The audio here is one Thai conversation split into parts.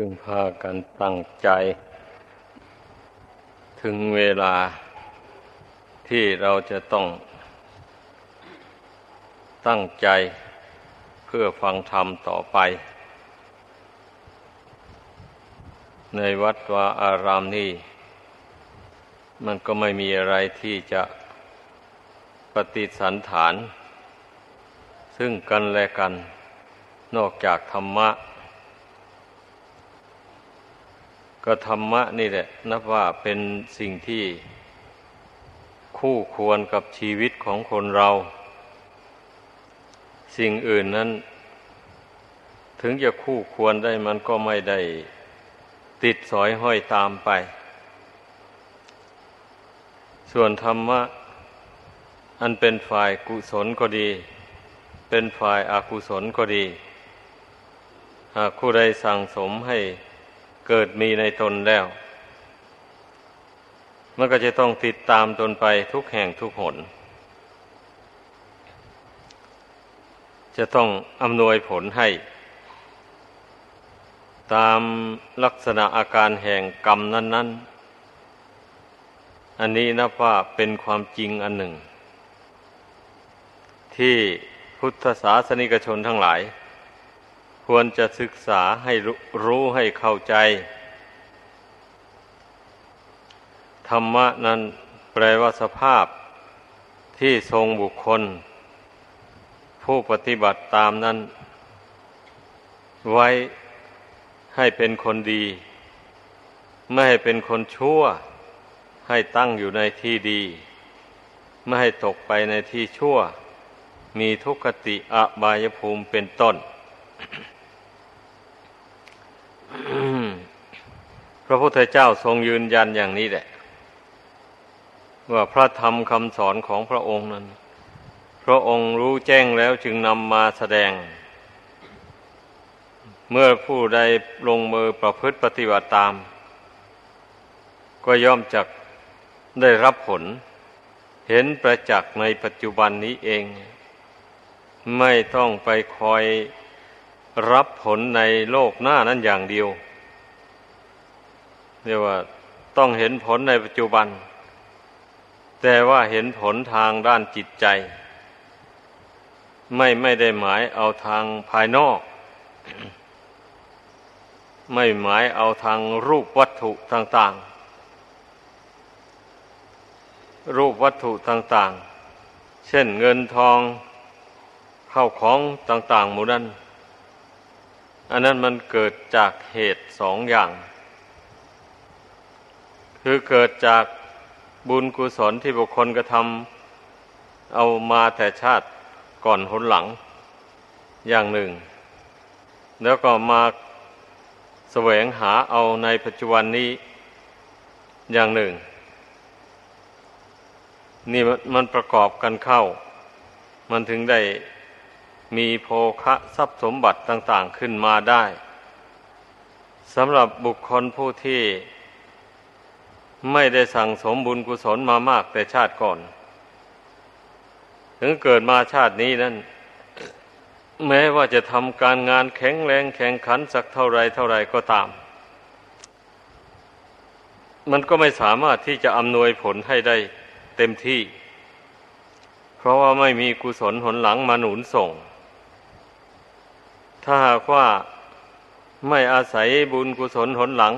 พึ่งพากันตั้งใจ ถึงเวลาที่เราจะต้อง ตั้งใจเพื่อฟังธรรมต่อไป ในวัดวาอารามนี้มันก็ไม่มีอะไรที่จะปฏิสันฐาน ซึ่งกันและกัน นอกจากธรรมะ ก็ธรรมะนี่แหละ นับว่าเป็นสิ่งที่คู่ควรกับชีวิตของคนเรา สิ่งอื่นนั้น ถึงจะคู่ควรได้มันก็ไม่ได้ติดสอยห้อยตามไป ส่วนธรรมะ อันเป็นฝ่ายกุศลก็ดี เป็นฝ่ายอากุศลก็ดี หากผู้ใดสั่งสมให้ เกิดมีในตนแล้ว มันก็จะต้องติดตามตนไปทุกแห่งทุกหน จะต้องอำนวยผลให้ ตามลักษณะอาการแห่งกรรมนั้น ๆ อันนี้นับว่าเป็นความจริงอันหนึ่ง ที่พุทธศาสนิกชนทั้งหลาย ควรจะศึกษาให้รู้ให้เข้าใจ ธรรมะนั้นแปลว่าสภาพที่ทรงบุคคล ผู้ปฏิบัติตามนั้น ไว้ให้เป็นคนดี ไม่ให้เป็นคนชั่ว ให้ตั้งอยู่ในที่ดี ไม่ให้ตกไปในที่ชั่ว มีทุกขติอบายภูมิเป็นต้น พระพุทธเจ้าทรงยืนยันอย่างนี้แหละ ว่าพระธรรมคำสอนของพระองค์นั้น พระองค์รู้แจ้งแล้วจึงนำมาแสดง เมื่อผู้ใดลงมือประพฤติปฏิบัติตาม ก็ย่อมจักได้รับผล เห็นประจักษ์ในปัจจุบันนี้เอง ไม่ต้องไปคอยรับผลในโลกหน้านั้นอย่างเดียว เรียกว่าต้องเห็นผลในปัจจุบัน แต่ว่าเห็นผลทางด้านจิตใจ ไม่ไม่ได้หมายเอาทางภายนอก ไม่หมายเอาทางรูปวัตถุต่าง ๆ รูปวัตถุต่าง ๆ เช่นเงินทองเข้าของต่าง ๆ หมู่นั้น อันนั้นมันเกิดจากเหตุสองอย่าง คือเกิดจากบุญกุศลที่บุคคลกระทำเอามาแต่ชาติก่อนหนหลังอย่างหนึ่ง แล้วก็มาแสวงหาเอาในปัจจุบันนี้อย่างหนึ่ง นี่มันประกอบกันเข้า มันถึงได้มีโภคะทรัพย์สมบัติต่าง ๆ ขึ้นมาได้สำหรับบุคคลผู้ที่ ไม่ได้สั่งสมบุญกุศลมามากแต่ชาติก่อน ถึงเกิดมาชาตินี้นั้น แม้ว่าจะทำการงานแข็งแรงแข่งขันสักเท่าไรเท่าไรก็ตาม มันก็ไม่สามารถที่จะอำนวยผลให้ได้เต็มที่ เพราะว่าไม่มีกุศลหนหลังมาหนุนส่ง ถ้าหากว่าไม่อาศัยบุญกุศลหนหลัง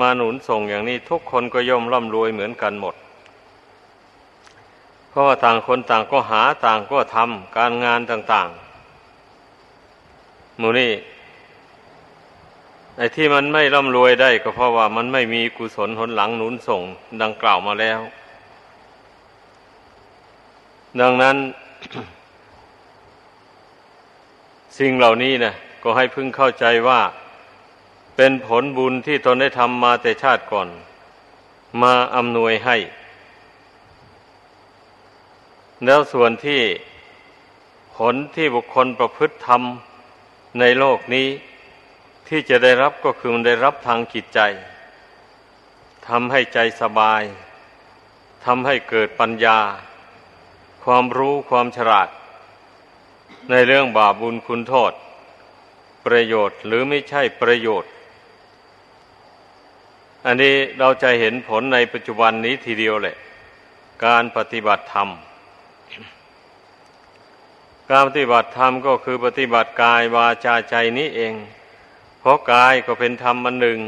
มาหนุนส่งอย่างนี้ทุกคนก็ย่อมร่ำรวยเหมือนกันหมด เพราะว่าต่างคนต่างก็หาต่างก็ทำการงานต่างๆมูนี่ไอ้ที่มันไม่ร่ำรวยได้ก็เพราะว่ามันไม่มีกุศลหนหลังหนุนส่ง ดังกล่าวมาแล้ว ดังนั้น สิ่งเหล่านี้นะก็ให้พึงเข้าใจว่า เป็นผลบุญที่ตนได้ทำมาแต่ชาติก่อน มาอำนวยให้ แล้วส่วนที่ผลที่บุคคลประพฤติทำในโลกนี้ ที่จะได้รับก็คือมันได้รับทางจิตใจทำให้ใจสบายทำให้เกิดปัญญา ความรู้ความฉลาด ในเรื่องบาปบุญคุณโทษ ประโยชน์หรือไม่ใช่ประโยชน์ อันนี้เราจะเห็นผลในปัจจุบันนี้ทีเดียวแหละ การปฏิบัติธรรม การปฏิบัติธรรมก็คือปฏิบัติกายวาจาใจนี้เอง เพราะกายก็เป็นธรรมอันหนึ่ง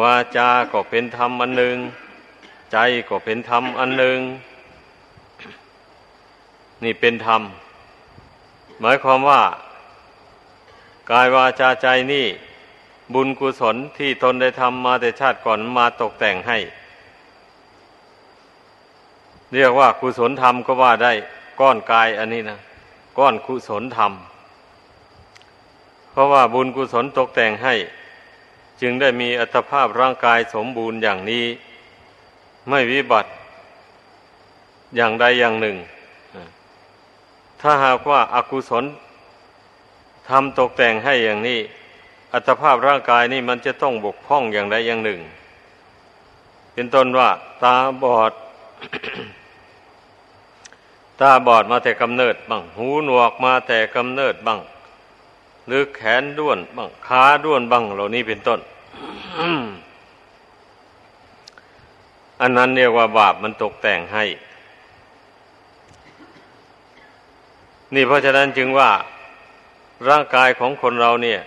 วาจาก็เป็นธรรมอันหนึ่ง ใจก็เป็นธรรมอันหนึ่ง นี่เป็นธรรม หมายความว่า กายวาจาใจนี่ บุญกุศลที่ตนได้ทำมาแต่ชาติก่อนมาตกแต่งให้ เรียกว่ากุศลธรรมก็ว่าได้ก้อนกายอันนี้นะก้อนกุศลธรรม เพราะว่าบุญกุศลตกแต่งให้ จึงได้มีอัตภาพร่างกายสมบูรณ์อย่างนี้ ไม่วิบัติอย่างใดอย่างหนึ่ง ถ้าหากว่าอากุศลทำตกแต่งให้อย่างนี้ อัตภาพร่างกายนี่มันจะต้องบกพร่องอย่างใดอย่างหนึ่ง เป็นต้นว่า ตาบอด ตาบอดมาแต่กำเนิดบ้าง หูหนวกมาแต่กำเนิดบ้างหรือแขนด้วนบ้างขาด้วนบ้างเหล่านี้เป็นต้น อันนั้นเรียกว่าบาปมันตกแต่งให้ นี่เพราะฉะนั้นจึงว่า ร่างกายของคนเราเนี่ย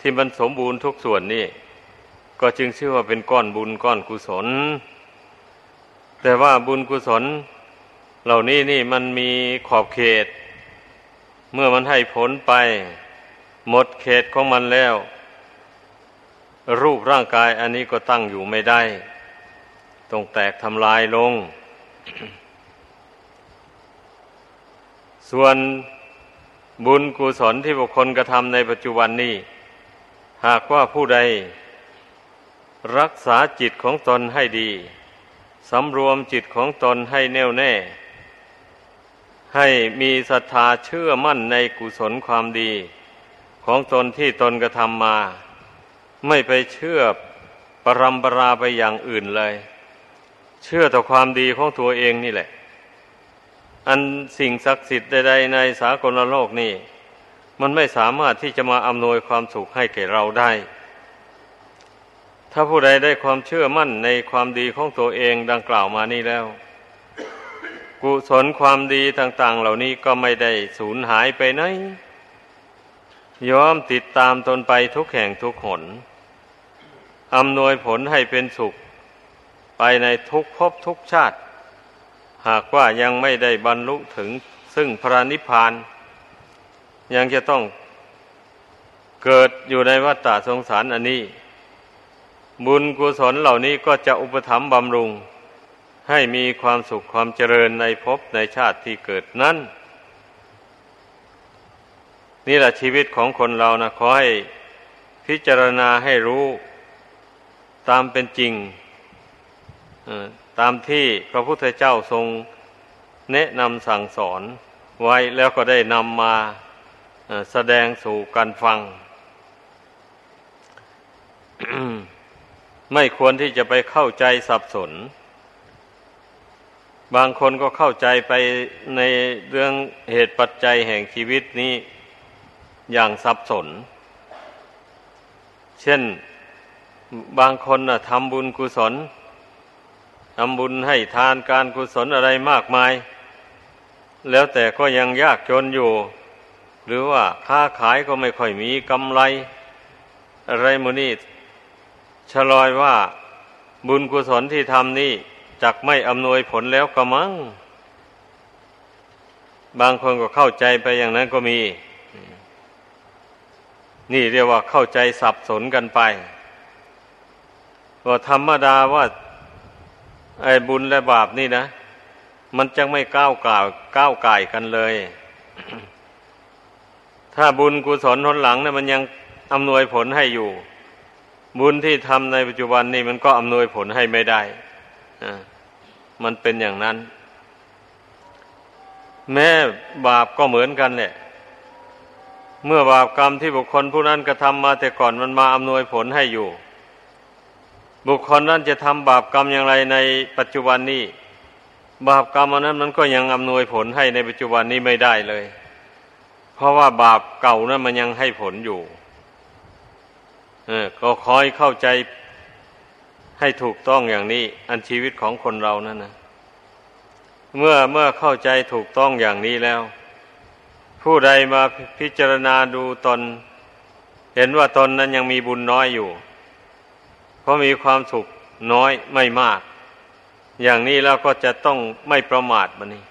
ที่มันสมบูรณ์ทุกส่วนนี่ ก็จึงชื่อว่าเป็นก้อนบุญก้อนกุศล แต่ว่าบุญกุศล เหล่านี้นี่มันมีขอบเขต เมื่อมันให้ผลไป หมดเขตของมันแล้ว รูปร่างกายอันนี้ก็ตั้งอยู่ไม่ได้ ต้องแตกทำลายลง ส่วนบุญกุศลที่บุคคลกระทำในปัจจุบันนี้ หากว่าผู้ใด รักษาจิตของตนให้ดี สำรวมจิตของตนให้แน่วแน่ ให้มีศรัทธาเชื่อมั่นในกุศลความดี ของตนที่ตนกระทำมา ไม่ไปเชื่อปรำปราไปอย่างอื่นเลย เชื่อต่อความดีของตัวเองนี่แหละ อันสิ่งศักดิ์สิทธิ์ใดๆในสากลโลกนี่ มันไม่สามารถที่จะมาอำนวยความสุขให้แก่เราได้ ถ้าผู้ใดได้ความเชื่อมั่นในความดีของตัวเองดังกล่าวมานี้แล้ว กุศลความดีต่าง ๆ เหล่านี้ก็ไม่ได้สูญหายไปไหนยอมติดตามตนไปทุกแห่งทุกหนอำนวยผลให้เป็นสุข ไปในทุกภพทุกชาติ หากว่ายังไม่ได้บรรลุถึงซึ่งพระนิพพาน ยังจะต้องเกิดอยู่ในวัฏฏะสงสารอันนี้ บุญกุศลเหล่านี้ก็จะอุปถัมภ์บำรุง ให้มีความสุขความเจริญในภพในชาติที่เกิดนั้น นี่แหละชีวิตของคนเรานะขอให้พิจารณาให้รู้ตามเป็นจริงตามที่พระพุทธเจ้าทรงแนะนำสั่งสอนไว้แล้วก็ได้นำมา แสดงสู่กันฟัง ไม่ควรที่จะไปเข้าใจสับสน บางคนก็เข้าใจไปในเรื่องเหตุปัจจัยแห่งชีวิตนี้อย่างสับสน เช่นบางคนนะทำบุญกุศลทำบุญให้ทานการกุศลอะไรมากมาย แล้วแต่ก็ยังยากจนอยู่ หรือว่าค้าขายก็ไม่ค่อยมีกำไร อะไรมูนี่ชลอยว่าบุญกุศลที่ทำนี่จักไม่อำนวยผลแล้วก็มั้งบางคนก็เข้าใจไปอย่างนั้นก็มี นี่เรียกว่าเข้าใจสับสนกันไปว่าธรรมดาว่า ไอ้บุญและบาปนี่นะ มันจะไม่ก้าวก่าวก้าวไก่กันเลย ถ้าบุญกุศลทนหลังเนี่ยมันยังอำนวยผลให้อยู่ บุญที่ทำในปัจจุบันนี่มันก็อำนวยผลให้ไม่ได้มันเป็นอย่างนั้น แม้บาปก็เหมือนกันเนี่ยเมื่อบาปกรรมที่บุคคลผู้นั้นกระทำมาแต่ก่อนมันมาอำนวยผลให้อยู่ บุคคลนั้นจะทำบาปกรรมอย่างไรในปัจจุบันนี้ บาปกรรมอันนั้นมันก็ยังอำนวยผลให้ในปัจจุบันนี้ไม่ได้เลย เพราะว่าบาปเก่านั้นมันยังให้ผลอยู่เออก็คอยเข้าใจให้ถูกต้องอย่างนี้ อันชีวิตของคนเรานั่นนะเมื่อเมื่อเข้าใจถูกต้องอย่างนี้แล้ว ผู้ใดมาพิจารณาดูตน เห็นว่าตนนั้นยังมีบุญน้อยอยู่ เพราะมีความสุขน้อยไม่มาก อย่างนี้แล้วก็จะต้องไม่ประมาทมันนี่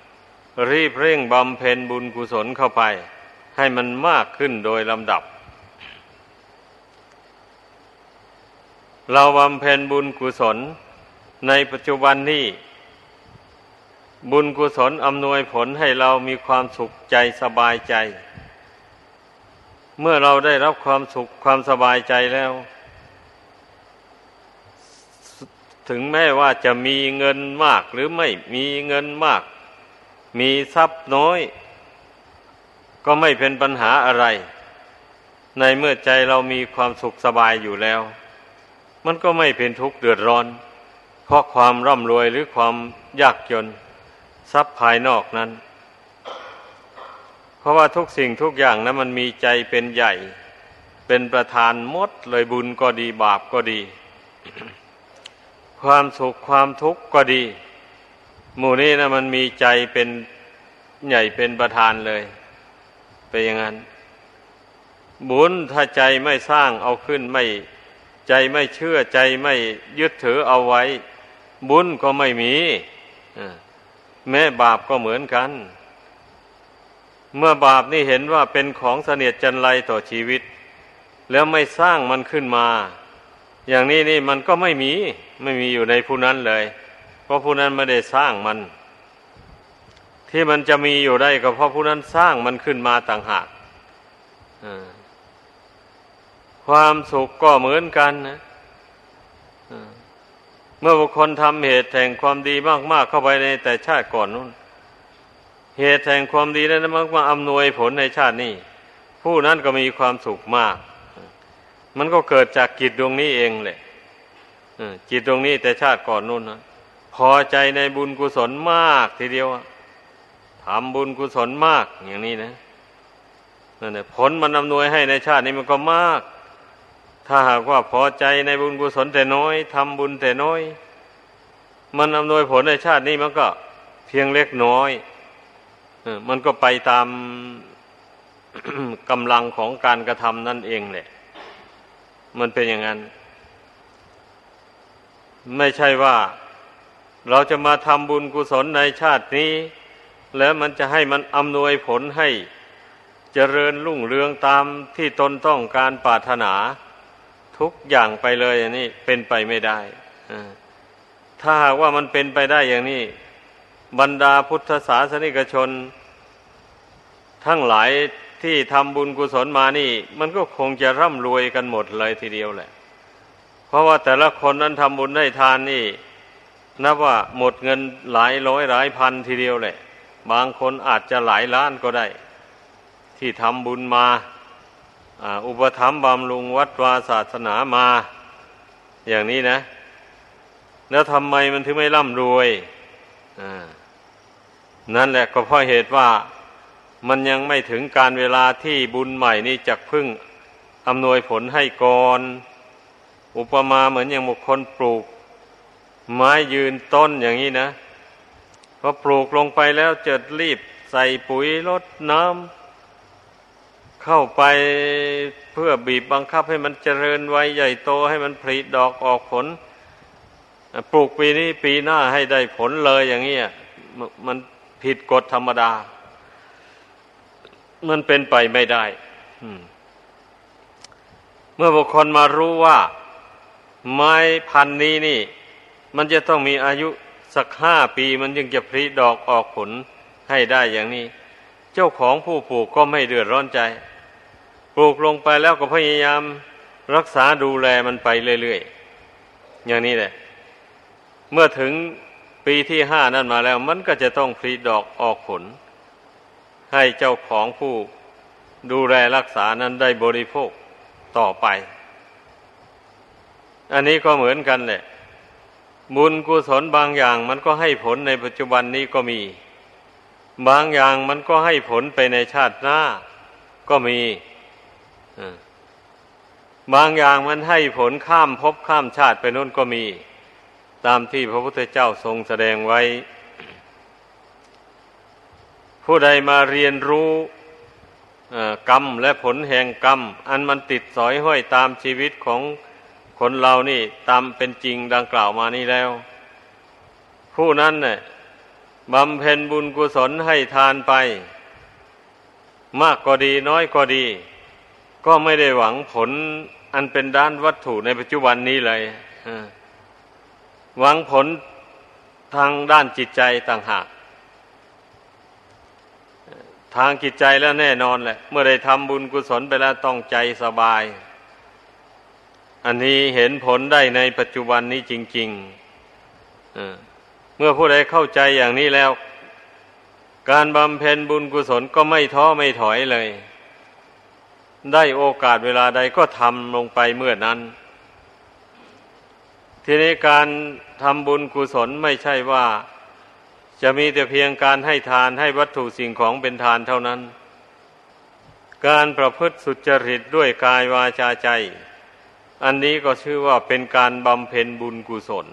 รีบเร่งบำเพ็ญบุญกุศลเข้าไป ให้มันมากขึ้นโดยลำดับ เราบำเพ็ญบุญกุศลในปัจจุบันนี้ บุญกุศลอำนวยผลให้เรามีความสุขใจสบายใจ เมื่อเราได้รับความสุขความสบายใจแล้ว ถึงแม้ว่าจะมีเงินมากหรือไม่มีเงินมาก มีทรัพย์น้อย ก็ไม่เป็นปัญหาอะไร ในเมื่อใจเรามีความสุขสบายอยู่แล้ว มันก็ไม่เป็นทุกข์เดือดร้อน เพราะความร่ำรวยหรือความยากจนทรัพย์ภายนอกนั้น เพราะว่าทุกสิ่งทุกอย่างนะั้นมันมีใจเป็นใหญ่ เป็นประธานมดเลยบุญก็ดีบาปก็ดี ความสุขความทุกข์ก็ดีหมู่นี้นะมันมีใจเป็นใหญ่เป็นประธานเลย เป็นอย่างนั้น บุญถ้าใจไม่สร้างเอาขึ้นไม่ ใจไม่เชื่อใจไม่ยึดถือเอาไว้ บุญก็ไม่มีแม้บาปก็เหมือนกัน เมื่อบาปนี่เห็นว่าเป็นของเสนียดจันไรต่อชีวิต แล้วไม่สร้างมันขึ้นมา อย่างนี้นี่มันก็ไม่มี ไม่มีอยู่ในผู้นั้นเลย เพราะผู้นั้นไม่ได้สร้างมัน ที่มันจะมีอยู่ได้ก็เพราะผู้นั้นสร้างมันขึ้นมาต่างหากความสุขก็เหมือนกันนะเมื่อบุคคลทำเหตุแห่งความดีมาก ๆ เข้าไปในแต่ชาติก่อนนู้น เหตุแห่งความดีนั้นมันมาอำนวยผลในชาตินี้ ผู้นั้นก็มีความสุขมาก มันก็เกิดจากจิตดวงนี้เองแหละจิตดวงนี้แต่ชาติก่อนนู้นนะพอใจในบุญกุศลมากทีเดียว ทำบุญกุศลมากอย่างนี้นะนั่นแหละผลมันอำนวยให้ในชาตินี้มันก็มาก ถ้าหากว่าพอใจในบุญกุศลแต่น้อยทำบุญแต่น้อย มันอำนวยผลในชาตินี้มันก็เพียงเล็กน้อยมันก็ไปตามกำลังของการกระทำนั่นเองแหละ มันเป็นอย่างนั้น ไม่ใช่ว่าเราจะมาทำบุญกุศลในชาตินี้ แล้วมันจะให้มันอำนวยผลให้เจริญรุ่งเรืองตามที่ตนต้องการปรารถนา ทุกอย่างไปเลยอย่างนี้เป็นไปไม่ได้ถ้าหากว่ามันเป็นไปได้อย่างนี้ บรรดาพุทธศาสนิกชน ทั้งหลายที่ทำบุญกุศลมานี่ มันก็คงจะร่ำรวยกันหมดเลยทีเดียวแหละ เพราะว่าแต่ละคนนั้นทำบุญได้ทานนี่ นับว่าหมดเงินหลายร้อยหลายพันทีเดียวแหละ บางคนอาจจะหลายล้านก็ได้ ที่ทำบุญมาอุปถัมภ์บำรุงวัดวาศาสนามา อย่างนี้นะ แล้วทำไมมันถึงไม่ร่ำรวยนั่นแหละก็เพราะเหตุว่ามันยังไม่ถึงการเวลาที่บุญใหม่นี้จะพึ่งอำนวยผลให้ก่อน อุปมาเหมือนอย่างบุคคลปลูก ไม้ยืนต้นอย่างนี้นะ พอปลูกลงไปแล้วจะรีบใส่ปุ๋ยลดน้ำเข้าไปเพื่อบีบบังคับให้มันเจริญไว้ใหญ่โตให้มันผลิดอกออกผล ปลูกปีนี้ปีหน้าให้ได้ผลเลยอย่างนี้มันผิดกฎธรรมดา มันเป็นไปไม่ได้เมื่อบุคคลมารู้ว่า ไม้พันนี้นี่ มันจะต้องมีอายุ สักห้าปีมันจึงจะผลิดอกออกผลให้ได้อย่างนี้ เจ้าของผู้ปลูกก็ไม่เดือดร้อนใจ ปลูกลงไปแล้วก็พยายามรักษาดูแลมันไปเรื่อยๆอย่างนี้แหละ เมื่อถึงปีที่ห้านั่นมาแล้ว มันก็จะต้องผลิดอกออกผล ให้เจ้าของผู้ดูแลรักษานั้นได้บริโภคต่อไป อันนี้ก็เหมือนกันแหละ บุญกุศลบางอย่างมันก็ให้ผลในปัจจุบันนี้ก็มี บางอย่างมันก็ให้ผลไปในชาติหน้าก็มีบางอย่างมันให้ผลข้ามภพข้ามชาติไปนู่นก็มี ตามที่พระพุทธเจ้าทรงแสดงไว้ ผู้ใดมาเรียนรู้กรรมและผลแห่งกรรม อันมันติดสอยห้อยตามชีวิตของ คนเรานี่ตามเป็นจริงดังกล่าวมานี้แล้ว ผู้นั้นเนี่ยบำเพ็ญบุญกุศลให้ทานไป มากก็ดีน้อยก็ดี ก็ไม่ได้หวังผลอันเป็นด้านวัตถุในปัจจุบันนี้เลยหวังผลทางด้านจิตใจต่างหาก ทางจิตใจแล้วแน่นอนแหละ เมื่อได้ทำบุญกุศลไปแล้วต้องใจสบาย อันนี้เห็นผลได้ในปัจจุบันนี้จริงๆเมื่อผู้ใดเข้าใจอย่างนี้แล้ว การบำเพ็ญบุญกุศลก็ไม่ท้อไม่ถอยเลย ได้โอกาสเวลาใดก็ทำลงไปเมื่อนั้น ทีนี้การทำบุญกุศลไม่ใช่ว่า จะมีแต่เพียงการให้ทานให้วัตถุสิ่งของเป็นทานเท่านั้น การประพฤติสุจริตด้วยกายวาจาใจ อันนี้ก็ชื่อว่าเป็นการบำเพ็ญบุญกุศล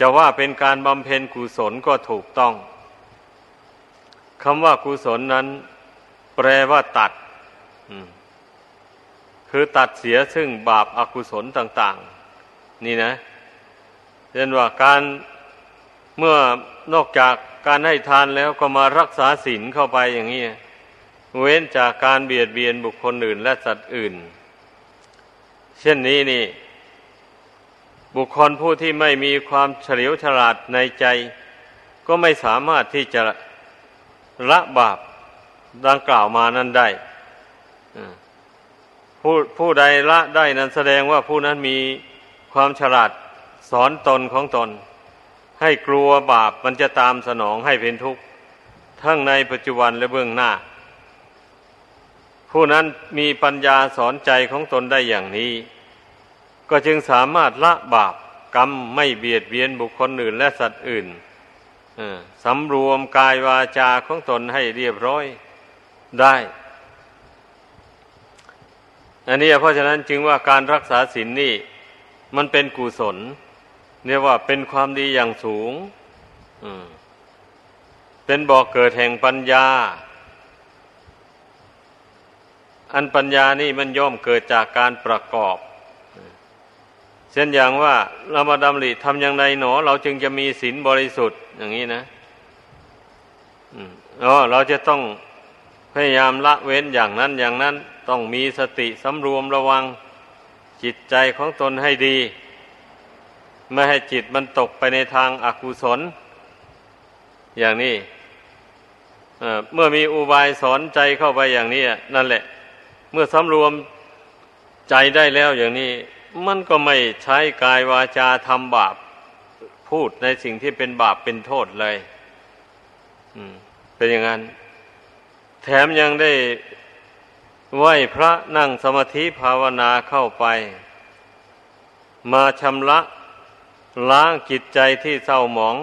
จะว่าเป็นการบำเพ็ญกุศลก็ถูกต้องคำว่ากุศลนั้น แปลว่าตัดคือตัดเสียซึ่งบาปอากุศลต่าง ๆ นี่นะเช่นว่าการเมื่อนอกจากการให้ทานแล้วก็มารักษาศีลเข้าไปอย่างนี้ เว้นจากการเบียดเบียนบุคคลอื่นและสัตว์อื่น เช่นนี้นี่ บุคคลผู้ที่ไม่มีความเฉลียวฉลาดในใจ ก็ไม่สามารถที่จะละบาปดังกล่าวมานั้นได้ผู้ผู้ใดละได้นั้นแสดงว่าผู้นั้นมีความฉลาดสอนตนของตน ให้กลัวบาปมันจะตามสนองให้เป็นทุกข์ ทั้งในปัจจุบันและเบื้องหน้า ผู้นั้นมีปัญญาสอนใจของตนได้อย่างนี้ ก็จึงสามารถละบาปกรรมไม่เบียดเบียนบุคคลอื่นและสัตว์อื่นสำรวมกายวาจาของตนให้เรียบร้อยได้ อันนี้เพราะฉะนั้นจึงว่าการรักษาศีลนนี่ มันเป็นกุศลเรียกว่าเป็นความดีอย่างสูงเป็นบ่อกเกิดแห่งปัญญา อันปัญญานี่มันย่อมเกิดจากการประกอบ เช่นอย่างว่าเรามาดำริทำอย่างไรหนอ เราจึงจะมีศีลบริสุทธิ์อย่างนี้นะอ๋อเราจะต้องพยายามละเว้นอย่างนั้นอย่างนั้นต้องมีสติสำรวมระวังจิตใจของตนให้ดี ไม่ให้จิตมันตกไปในทางอากุศล อย่างนี้เมื่อมีอุบายสอนใจเข้าไปอย่างนี้นั่นแหละ เมื่อสำรวมใจได้แล้วอย่างนี้ มันก็ไม่ใช้กายวาจาทำบาป พูดในสิ่งที่เป็นบาปเป็นโทษเลยเป็นอย่างนั้น แถมยังได้ไหวพระนั่งสมาธิภาวนาเข้าไป มาชำระล้างจิตใจที่เศร้าหมอง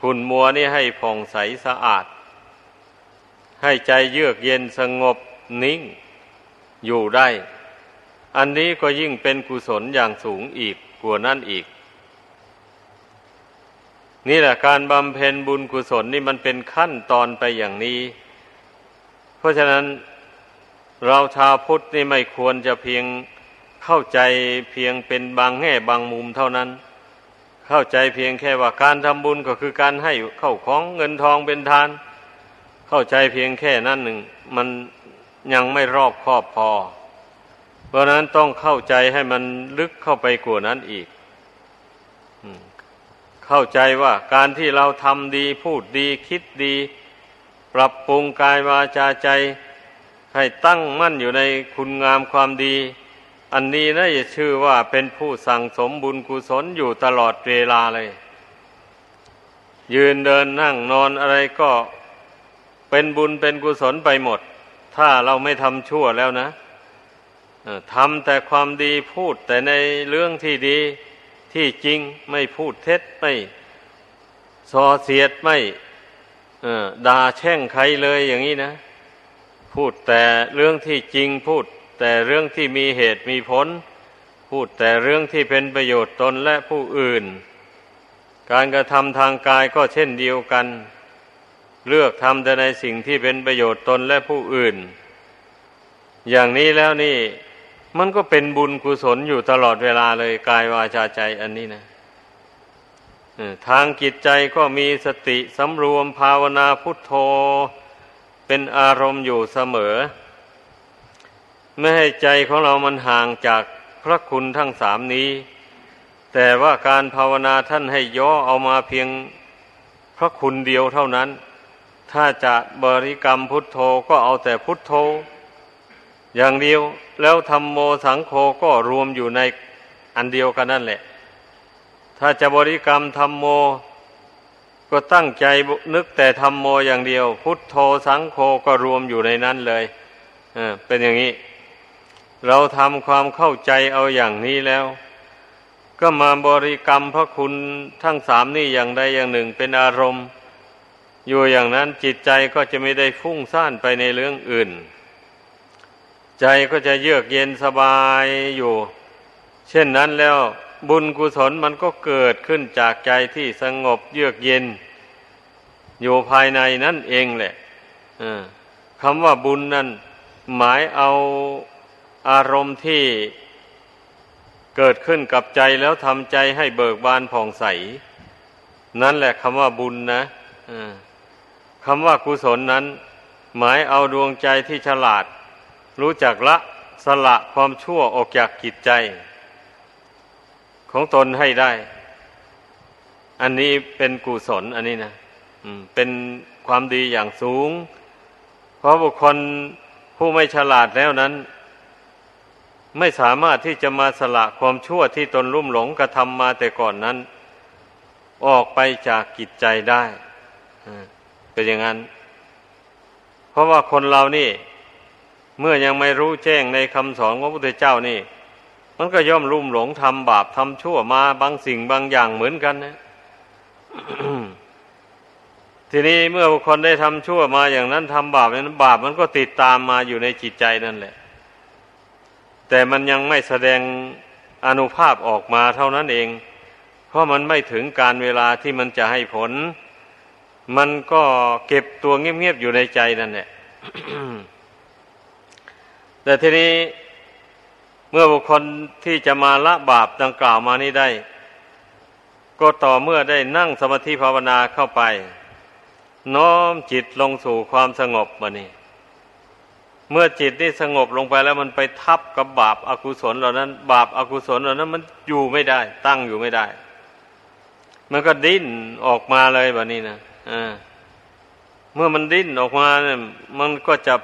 ขุนมัวนี่ให้ผ่องใสสะอาด ให้ใจเยือกเย็นสงบนิ่งอยู่ได้ อันนี้ก็ยิ่งเป็นกุศลอย่างสูงอีกกว่านั่นอีก นี่แหละการบำเพ็ญบุญกุศลนี่มันเป็นขั้นตอนไปอย่างนี้ เพราะฉะนั้นเราชาวพุทธนี่ไม่ควรจะเพียงเข้าใจเพียงเป็นบางแง่บางมุมเท่านั้น เข้าใจเพียงแค่ว่าการทำบุญก็คือการให้เข้าของเงินทองเป็นทาน เข้าใจเพียงแค่นั้นหนึ่ง มันยังไม่รอบครอบพอ เพราะนั้นต้องเข้าใจให้มันลึกเข้าไปกว่านั้นอีกเข้าใจว่าการที่เราทำดีพูดดีคิดดี ปรับปรุงกายวาจาใจ ให้ตั้งมั่นอยู่ในคุณงามความดี อันนี้นะจะชื่อว่าเป็นผู้สั่งสมบุญกุศลอยู่ตลอดเวลาเลย ยืนเดินนั่งนอนอะไรก็เป็นบุญเป็นกุศลไปหมด ถ้าเราไม่ทำชั่วแล้วนะ ทำแต่ความดีพูดแต่ในเรื่องที่ดีที่จริงไม่พูดเท็จไม่ส่อเสียดไม่ด่าแช่งใครเลยอย่างนี้นะ พูดแต่เรื่องที่จริงพูด แต่เรื่องที่มีเหตุมีผล พูดแต่เรื่องที่เป็นประโยชน์ตนและผู้อื่น การกระทำทางกายก็เช่นเดียวกัน เลือกทำแต่ในสิ่งที่เป็นประโยชน์ตนและผู้อื่น อย่างนี้แล้วนี่ มันก็เป็นบุญกุศลอยู่ตลอดเวลาเลยกายวาจาใจอันนี้นะทางจิตใจก็มีสติสำรวมภาวนาพุทโธ เป็นอารมณ์อยู่เสมอ ไม่ให้ใจของเรามันห่างจากพระคุณทั้งสามนี้ แต่ว่าการภาวนาท่านให้ย่อเอามาเพียงพระคุณเดียวเท่านั้น ถ้าจะบริกรรมพุทโธก็เอาแต่พุทโธ อย่างเดียวแล้วธรรมโมสังโฆก็รวมอยู่ในอันเดียวกันนั่นแหละ ถ้าจะบริกรรมธรรมโม ก็ตั้งใจนึกแต่ธรรมโมอย่างเดียว พุทโธสังโฆก็รวมอยู่ในนั้นเลยเอเป็นอย่างนี้ เราทำความเข้าใจเอาอย่างนี้แล้ว ก็มาบริกรรมพระคุณทั้งสามนี่อย่างใดอย่างหนึ่งเป็นอารมณ์ อยู่อย่างนั้นจิตใจก็จะไม่ได้ฟุ้งซ่านไปในเรื่องอื่น ใจก็จะเยือกเย็นสบายอยู่ เช่นนั้นแล้วบุญกุศลมันก็เกิดขึ้นจากใจที่สงบเยือกเย็น อยู่ภายในนั่นเองแหละคำว่าบุญนั่นหมายเอาอารมณ์ที่เกิดขึ้นกับใจแล้วทำใจให้เบิกบานผ่องใส นั่นแหละคำว่าบุญนะคำว่ากุศลนั้น หมายเอาดวงใจที่ฉลาด รู้จักละสละความชั่วออกจากกิจใจ ของตนให้ได้ อันนี้เป็นกุศลอันนี้นะเป็นความดีอย่างสูง เพราะบุคคลผู้ไม่ฉลาดแล้วนั้น ไม่สามารถที่จะมาสละความชั่วที่ตนรุ่มหลงกระทำมาแต่ก่อนนั้น ออกไปจากกิจใจได้เป็นอย่างนั้น เพราะว่าคนเรานี่ เมื่อยังไม่รู้แจ้งในคำสอนของพระพุทธเจ้านี่ มันก็ย่อมลุ่มหลงทำบาปทำชั่วมาบางสิ่งบางอย่างเหมือนกันนะทีนี้เมื่อบุคคลได้ทำชั่วมาอย่างนั้นทำบาปนั้นบาปมันก็ติดตามมาอยู่ในจิตใจนั่นแหละ แต่มันยังไม่แสดงอนุภาพออกมาเท่านั้นเอง เพราะมันไม่ถึงการเวลาที่มันจะให้ผล มันก็เก็บตัวเงียบๆอยู่ในใจนั่นแหละ แต่ทีนี้เมื่อบุคคลที่จะมาละบาปดังกล่าวมานี้ได้ ก็ต่อเมื่อได้นั่งสมาธิภาวนาเข้าไป น้อมจิตลงสู่ความสงบมานี่เมื่อจิตนี่สงบลงไปแล้วมันไปทับกับบาปอากุศลเหล่านั้น บาปอากุศลเหล่านั้น มันอยู่ไม่ได้ ตั้งอยู่ไม่ได้ มันก็ดิ้นออกมาเลยแบบนี้นะอ่าเมื่อมันดิ้นออกมาเนี่ยมันก็จะ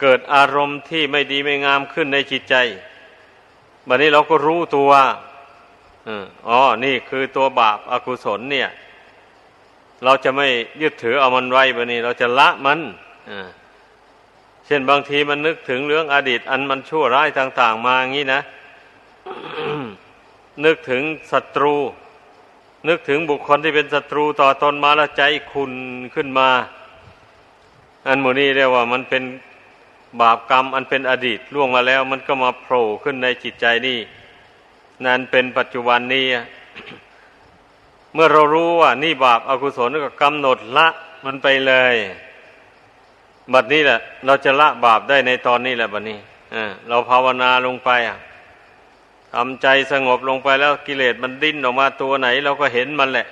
เกิดอารมณ์ที่ไม่ดีไม่งามขึ้นในจิตใจบัดนี้เราก็รู้ตัวอ๋อ นี่คือตัวบาปอากุศลเนี่ย เราจะไม่ยึดถือเอามันไว้บัดนี้ เราจะละมันเช่นบางทีมันนึกถึงเรื่องอดีต อันมันชั่วร้ายต่าง ๆ มาอย่างนี้นะ นึกถึงศัตรู นึกถึงบุคคลที่เป็นศัตรูต่อตนมาแล้วใจขุนขึ้นมา อันโมนี้เรียกว่ามันเป็น บาปกรรมอันเป็นอดีตล่วงมาแล้ว มันก็มาโผล่ขึ้นในจิตใจนี่นั่นเป็นปัจจุบันนี้เมื่อเรารู้ว่า นี่บาปอากุศลก็กำหนดละมันไปเลย บัดนี้แหละ เราจะละบาปได้ในตอนนี้แหละบัดนี้เราภาวนาลงไปทำใจสงบลงไปแล้วกิเลสมันดิ้นออกมาตัวไหน เราก็เห็นมันแหละ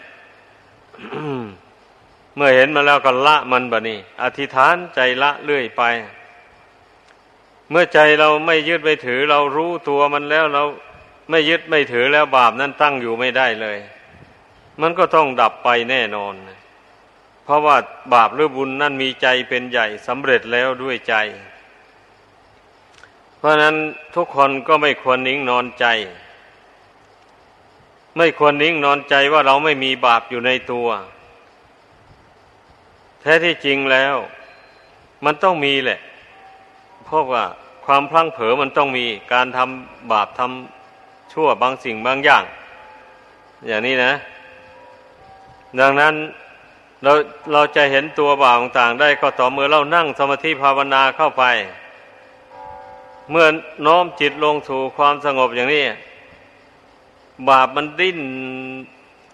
เมื่อเห็นมันแล้วก็ละมันบัดนี้ อธิษฐานใจละเรื่อยไป มื่อใจเราไม่ยึดไม่ถือ เรารู้ตัวมันแล้วเราไม่ยึดไม่ถือแล้วบาปนั้นตั้งอยู่ไม่ได้เลย มันก็ต้องดับไปแน่นอน เพราะว่าบาปหรือบุญนั่นมีใจเป็นใหญ่สำเร็จแล้วด้วยใจ เพราะนั้นทุกคนก็ไม่ควรนิ่งนอนใจ ไม่ควรนิ่งนอนใจว่าเราไม่มีบาปอยู่ในตัว แท้ที่จริงแล้ว มันต้องมีแหละ เพราะว่า ความพลั้งเผลอมันต้องมีการทำบาปทำชั่วบางสิ่งบางอย่าง อย่างนี้นะ ดังนั้นเราเราจะเห็นตัวบาปต่างๆ ได้ก็ต่อเมื่อเรานั่งสมาธิภาวนาเข้าไป เมื่อน้อมจิตลงสู่ความสงบอย่างนี้ บาปมันดิ้น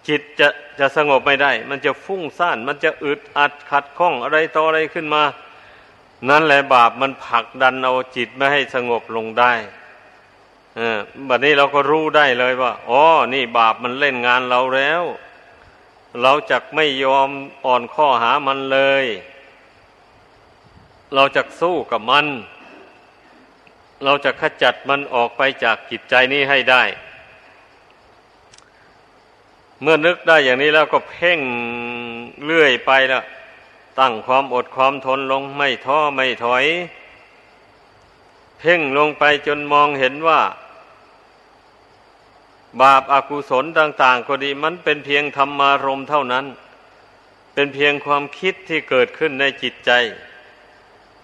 จิตจะจะสงบไม่ได้ มันจะฟุ้งซ่าน มันจะอึดอัดขัดข้องอะไรต่ออะไรขึ้นมา นั่นแหละบาปมันผลักดันเอาจิตไม่ให้สงบลงได้เออบัดนี้เราก็รู้ได้เลยว่าอ๋อนี่บาปมันเล่นงานเราแล้ว เราจะไม่ยอมอ่อนข้อหามันเลย เราจะสู้กับมัน เราจะขจัดมันออกไปจากจิตใจนี้ให้ได้ เมื่อนึกได้อย่างนี้แล้วก็เพ่งเลื่อยไปแล้ว ตั้งความอดความทนลงไม่ท้อไม่ถอย เพ่งลงไปจนมองเห็นว่า บาปอากุศลต่าง ๆ ก็ดีมันเป็นเพียงธรรมารมเท่านั้น เป็นเพียงความคิดที่เกิดขึ้นในจิตใจ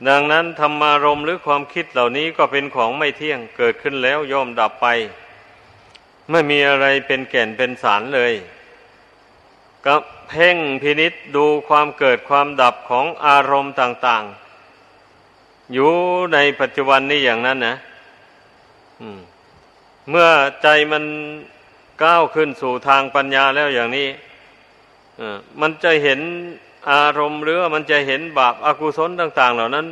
ดังนั้นธรรมารมหรือความคิดเหล่านี้ก็เป็นของไม่เที่ยงเกิดขึ้นแล้วย่อมดับไป ไม่มีอะไรเป็นแก่นเป็นสารเลย ก็เพ่งพินิษดูความเกิดความดับของอารมณ์ต่าง ๆ อยู่ในปัจจุบันนี้อย่างนั้นนะเมื่อใจมันก้าวขึ้นสู่ทางปัญญาแล้วอย่างนี้มันจะเห็นอารมณ์หรือมันจะเห็นบาปอากุศลต่าง ๆ เหล่านั้น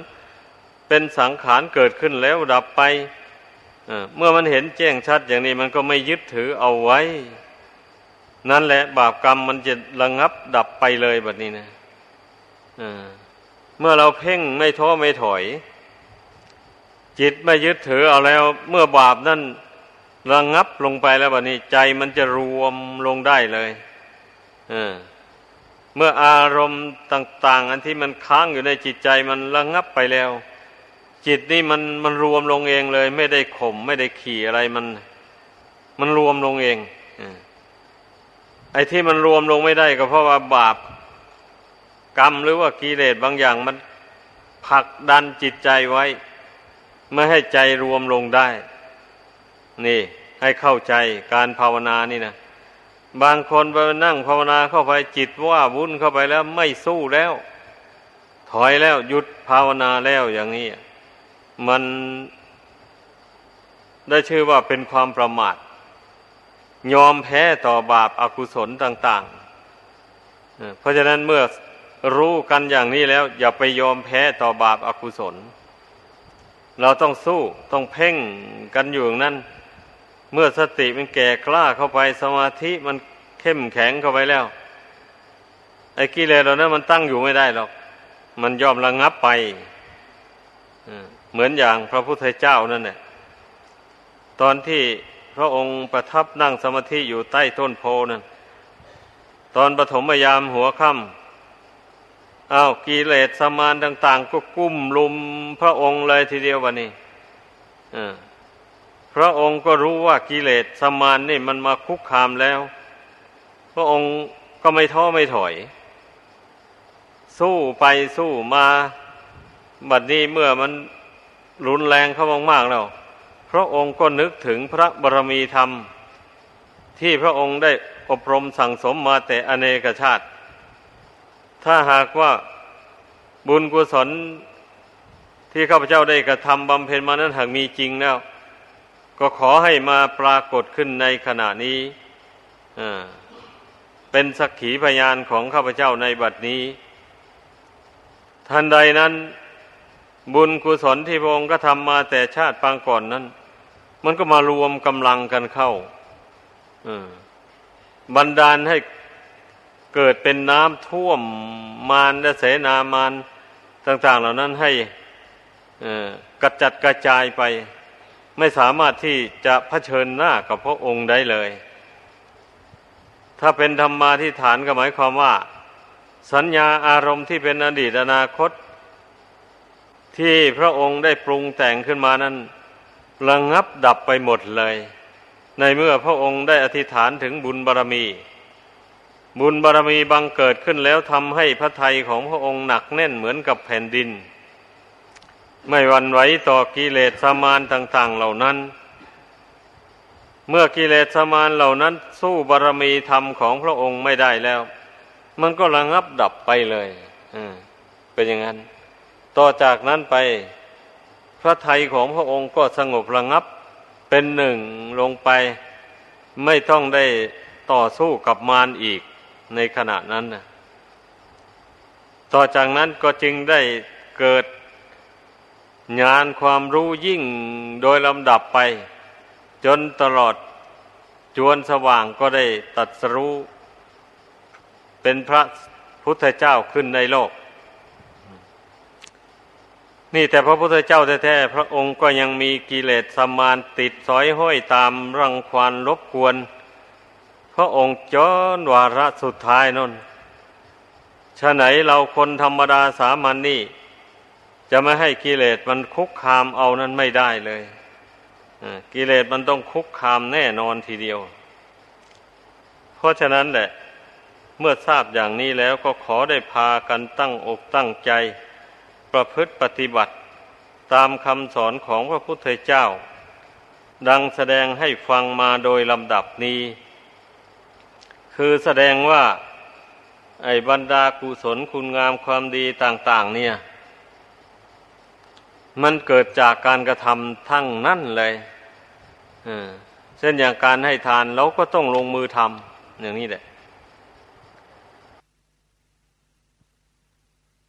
เป็นสังขารเกิดขึ้นแล้วดับไปเมื่อมันเห็นแจ้งชัดอย่างนี้มันก็ไม่ยึดถือเอาไว้ นั่นแหละ บาปกรรมมันจะระงับดับไปเลยแบบนี้นะเมื่อเราเพ่งไม่ท้อไม่ถอย จิตไม่ยึดถือเอาแล้ว เมื่อบาปนั่นระงับลงไปแล้วแบบนี้ ใจมันจะรวมลงได้เลยเมื่ออารมณ์ต่าง ๆ อันที่มันค้างอยู่ในจิตใจมันระงับไปแล้ว จิตนี่มันมันรวมลงเองเลย ไม่ได้ข่มไม่ได้ขี่อะไรมัน มันรวมลงเอง ไอ้ที่มันรวมลงไม่ได้ก็เพราะว่าบาปกรรมหรือว่ากิเลสบางอย่างมันผลักดันจิตใจไว้ ไม่ให้ใจรวมลงได้ นี่ ให้เข้าใจการภาวนานี่นะบางคนไปนั่งภาวนาเข้าไปจิตว่าวุ่นเข้าไปแล้วไม่สู้แล้ว ถอยแล้วหยุดภาวนาแล้วอย่างนี้ มันได้ชื่อว่าเป็นความประมาท ยอมแพ้ต่อบาปอากุศลต่าง ๆ เพราะฉะนั้นเมื่อรู้กันอย่างนี้แล้ว อย่าไปยอมแพ้ต่อบาปอากุศล เราต้องสู้ต้องเพ่งกันอยู่อย่างนั้น เมื่อสติมันแก่กล้าเข้าไปสมาธิมันเข้มแข็งเข้าไปแล้ว ไอ้กิเลสเรานั้นมันตั้งอยู่ไม่ได้หรอก มันยอมระงงับไปเหมือนอย่างพระพุทธเจ้านั่นแหละตอนที่ พระองค์ประทับนั่งสมาธิอยู่ใต้ต้นโพนั่นตอนปฐมยามหัวค่ำอ้าวกิเลสสมานต่าง ๆ ก็กุ้มลุมพระองค์เลยทีเดียววันนี้พระองค์ก็รู้ว่ากิเลสสมานนี่มันมาคุกคามแล้ว พระองค์ก็ไม่ท้อไม่ถอย สู้ไปสู้มา บัดนี้เมื่อมันรุนแรงเข้ามากๆแล้ว พระองค์ก็นึกถึงพระบรมีธรรม ที่พระองค์ได้อบรมสั่งสมมาแต่อเนกชาติ ถ้าหากว่าบุญกุศลที่ข้าพเจ้าได้กระทำบำเพ็ญมานั้นหากมีจริงแล้ว ก็ขอให้มาปรากฏขึ้นในขณะนี้เป็นสักขีพยานของข้าพเจ้าในบัดนี้ ทันใดนั้น บุญกุศลที่พระองค์ก็ทำมาแต่ชาติปางก่อนนั้น มันก็มารวมกำลังกันเข้าบันดาลให้เกิดเป็นน้ำท่วมมารและเสนามารต่าง ๆ เหล่านั้นให้กระจัดกระจายไป ไม่สามารถที่จะะเผชิญหน้ากับพระองค์ได้เลย ถ้าเป็นธรรมาที่ฐานก็หมายความว่า สัญญาอารมณ์ที่เป็นอดีตอนาคต ที่พระองค์ได้ปรุงแต่งขึ้นมานั้นระงงับดับไปหมดเลย ในเมื่อพระองค์ได้อธิษฐานถึงบุญบารรมี บุญบารรมีบังเกิดขึ้นแล้วทำให้พระทัยของพระองค์หนักแน่นเหมือนกับแผ่นดิน ไม่วันไหวต่อกิเลสสมานต่าง ๆ เหล่านั้น เมื่อกิเลสสมานเหล่านั้นสู้บารรมีธรรมของพระองค์ไม่ได้แล้ว มันก็ระงับดับไปเลยเป็นอย่างนั้น ต่อจากนั้นไปพระไทยของพระองค์ก็สงบระงับเป็นหนึ่งลงไป ไม่ต้องได้ต่อสู้กับมารอีกในขณะนั้นนะต่อจากนั้นก็จึงได้เกิดญาณความรู้ยิ่งโดยลำดับไป จนตลอดจวนสว่างก็ได้ตัดสรู้ เป็นพระพุทธเจ้าขึ้นในโลก นี่แต่พระพุทธเจ้าแท้ๆพระองค์ก็ยังมีกิเลสสมานติดสอยห้อยตามรังควานรบกวน พระองค์จนวาระสุดท้ายนนฉะไหนเราคนธรรมดาสามัญนนี่ จะไม่ให้กิเลสมันคุกคามเอานั้นไม่ได้เลยกิเลสมันต้องคุกคามแน่นอนทีเดียว เพราะฉะนั้นแหละ เมื่อทราบอย่างนี้แล้วก็ขอได้พากันตั้งอกตั้งใจ ประพฤติปฏิบัติตามคำสอนของพระพุทธเจ้า ดังแสดงให้ฟังมาโดยลำดับนี้ คือแสดงว่า ไอ้บรรดากุศลคุณงามความดีต่าง ๆ เนี่ย มันเกิดจากการกระทำทั้งนั่นเลยเช่นอย่างการให้ทานเราก็ต้องลงมือทำอย่างนี้แหละ